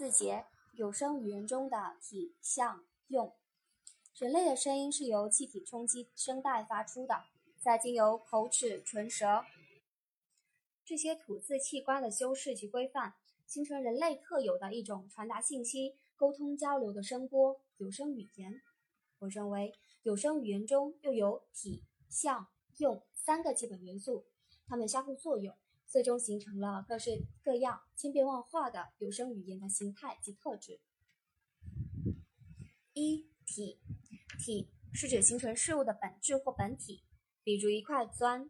四节有声语言中的体、相、用。人类的声音是由气体冲击声带发出的，再经由口齿、唇舌这些吐字器官的修饰及规范，形成人类特有的一种传达信息、沟通交流的声波——有声语言。我认为，有声语言中又有体、相、用三个基本元素，它们相互作用。最终形成了各式各样、千变万化的有声语言的形态及特质。一体，体是指形成事物的本质或本体，比如一块砖，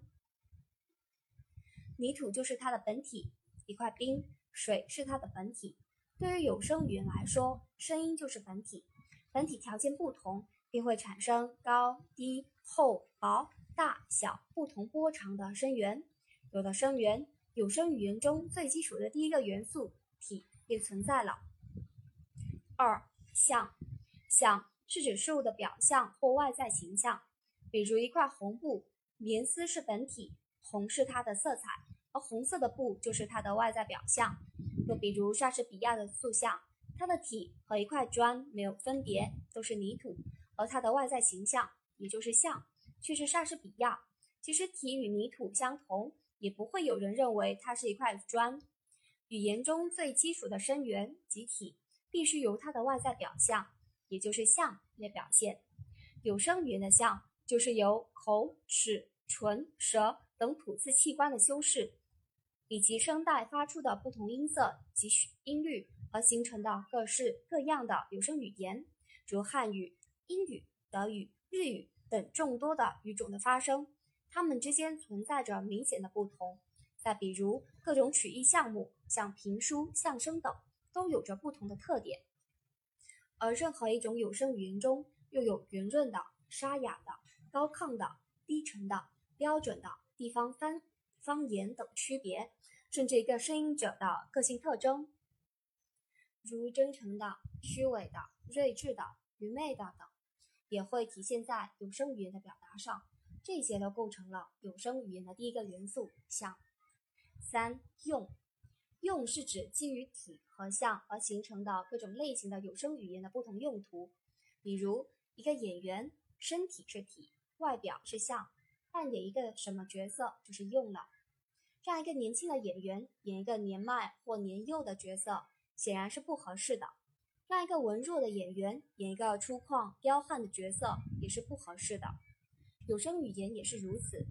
泥土就是它的本体；一块冰，水是它的本体。对于有声语言来说，声音就是本体，本体条件不同，便会产生高低、厚薄、大小不同波长的声源。有了声源，有声语言中最基础的第一个元素体便存在了。二相，相是指事物的表象或外在形象，比如一块红布，棉丝是本体，红是它的色彩，而红色的布就是它的外在表象。又比如莎士比亚的塑像，它的体和一块砖没有分别，都是泥土，而它的外在形象也就是像，却是莎士比亚。其实体与泥土相同。也不会有人认为它是一块砖。语言中最基础的声源集体，必须由它的外在表象，也就是相来表现。有声语言的相，就是由口、齿、唇、舌等吐字器官的修饰，以及声带发出的不同音色及音律而形成的各式各样的有声语言，如汉语、英语、德语、日语等众多的语种的发声。它们之间存在着明显的不同。再比如，各种曲艺项目，像评书、相声等，都有着不同的特点。而任何一种有声语言中，又有圆润的、沙哑的、高亢的、低沉的、标准的地方方方言等区别，甚至一个声音者的个性特征，如真诚的、虚伪的、睿智的、愚昧的等，也会体现在有声语言的表达上。这些都构成了有声语言的第一个元素像。三用，用是指基于体和相而形成的各种类型的有声语言的不同用途。比如，一个演员身体是体，外表是相，扮演一个什么角色就是用了。让一个年轻的演员演一个年迈或年幼的角色，显然是不合适的；让一个文弱的演员演一个粗犷彪悍的角色，也是不合适的。有声语言也是如此，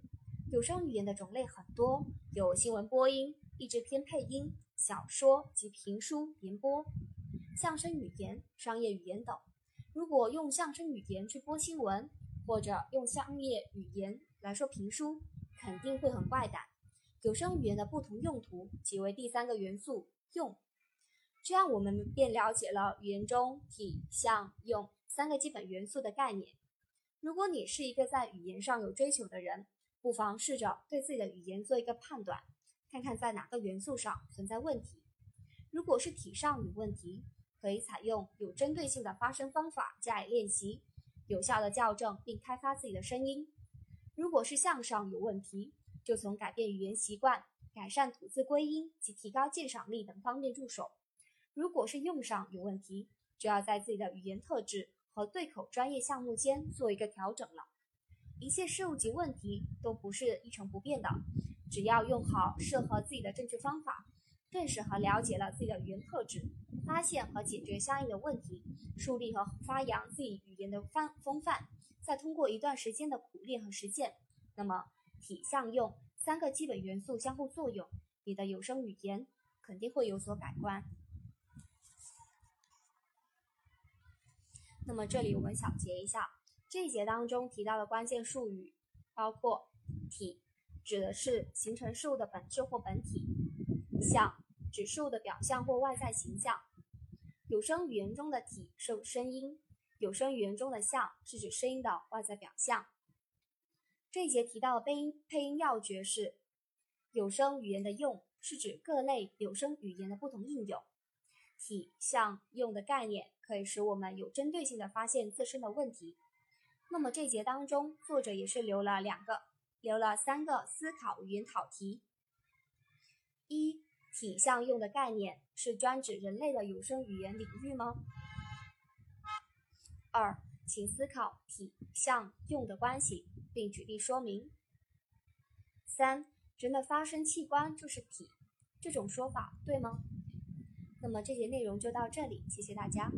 有声语言的种类很多，有新闻播音、译制片配音、小说及评书联播、相声语言、商业语言等。如果用相声语言去播新闻，或者用商业语言来说评书，肯定会很怪诞。有声语言的不同用途即为第三个元素用。这样我们便了解了语言中体、象、用三个基本元素的概念。如果你是一个在语言上有追求的人，不妨试着对自己的语言做一个判断，看看在哪个元素上存在问题。如果是体上有问题，可以采用有针对性的发声方法加以练习，有效的校正并开发自己的声音。如果是相上有问题，就从改变语言习惯、改善吐字归音及提高鉴赏力等方面入手。如果是用上有问题，就要在自己的语言特质。和对口专业项目间做一个调整了。一切事物及问题都不是一成不变的，只要用好适合自己的正确方法，更适合了解了自己的语言特质，发现和解决相应的问题，树立和发扬自己语言的范风范，再通过一段时间的苦练和实践，那么体相用三个基本元素相互作用，你的有声语言肯定会有所改观。那么这里我们小结一下，这一节当中提到的关键术语包括体，指的是形成事物的本质或本体；相，指事物的表象或外在形象。有声语言中的体是声音，有声语言中的象是指声音的外在表象。这一节提到的配音配音要诀是：有声语言的用是指各类有声语言的不同应用。体、相、用的概念可以使我们有针对性的发现自身的问题。那么这节当中，作者也是留了两个，留了三个思考语言考题：一、体相用的概念是专指人类的有声语言领域吗？二，请思考体相用的关系，并举例说明。三，人的发声器官就是体，这种说法对吗？那么这节内容就到这里，谢谢大家。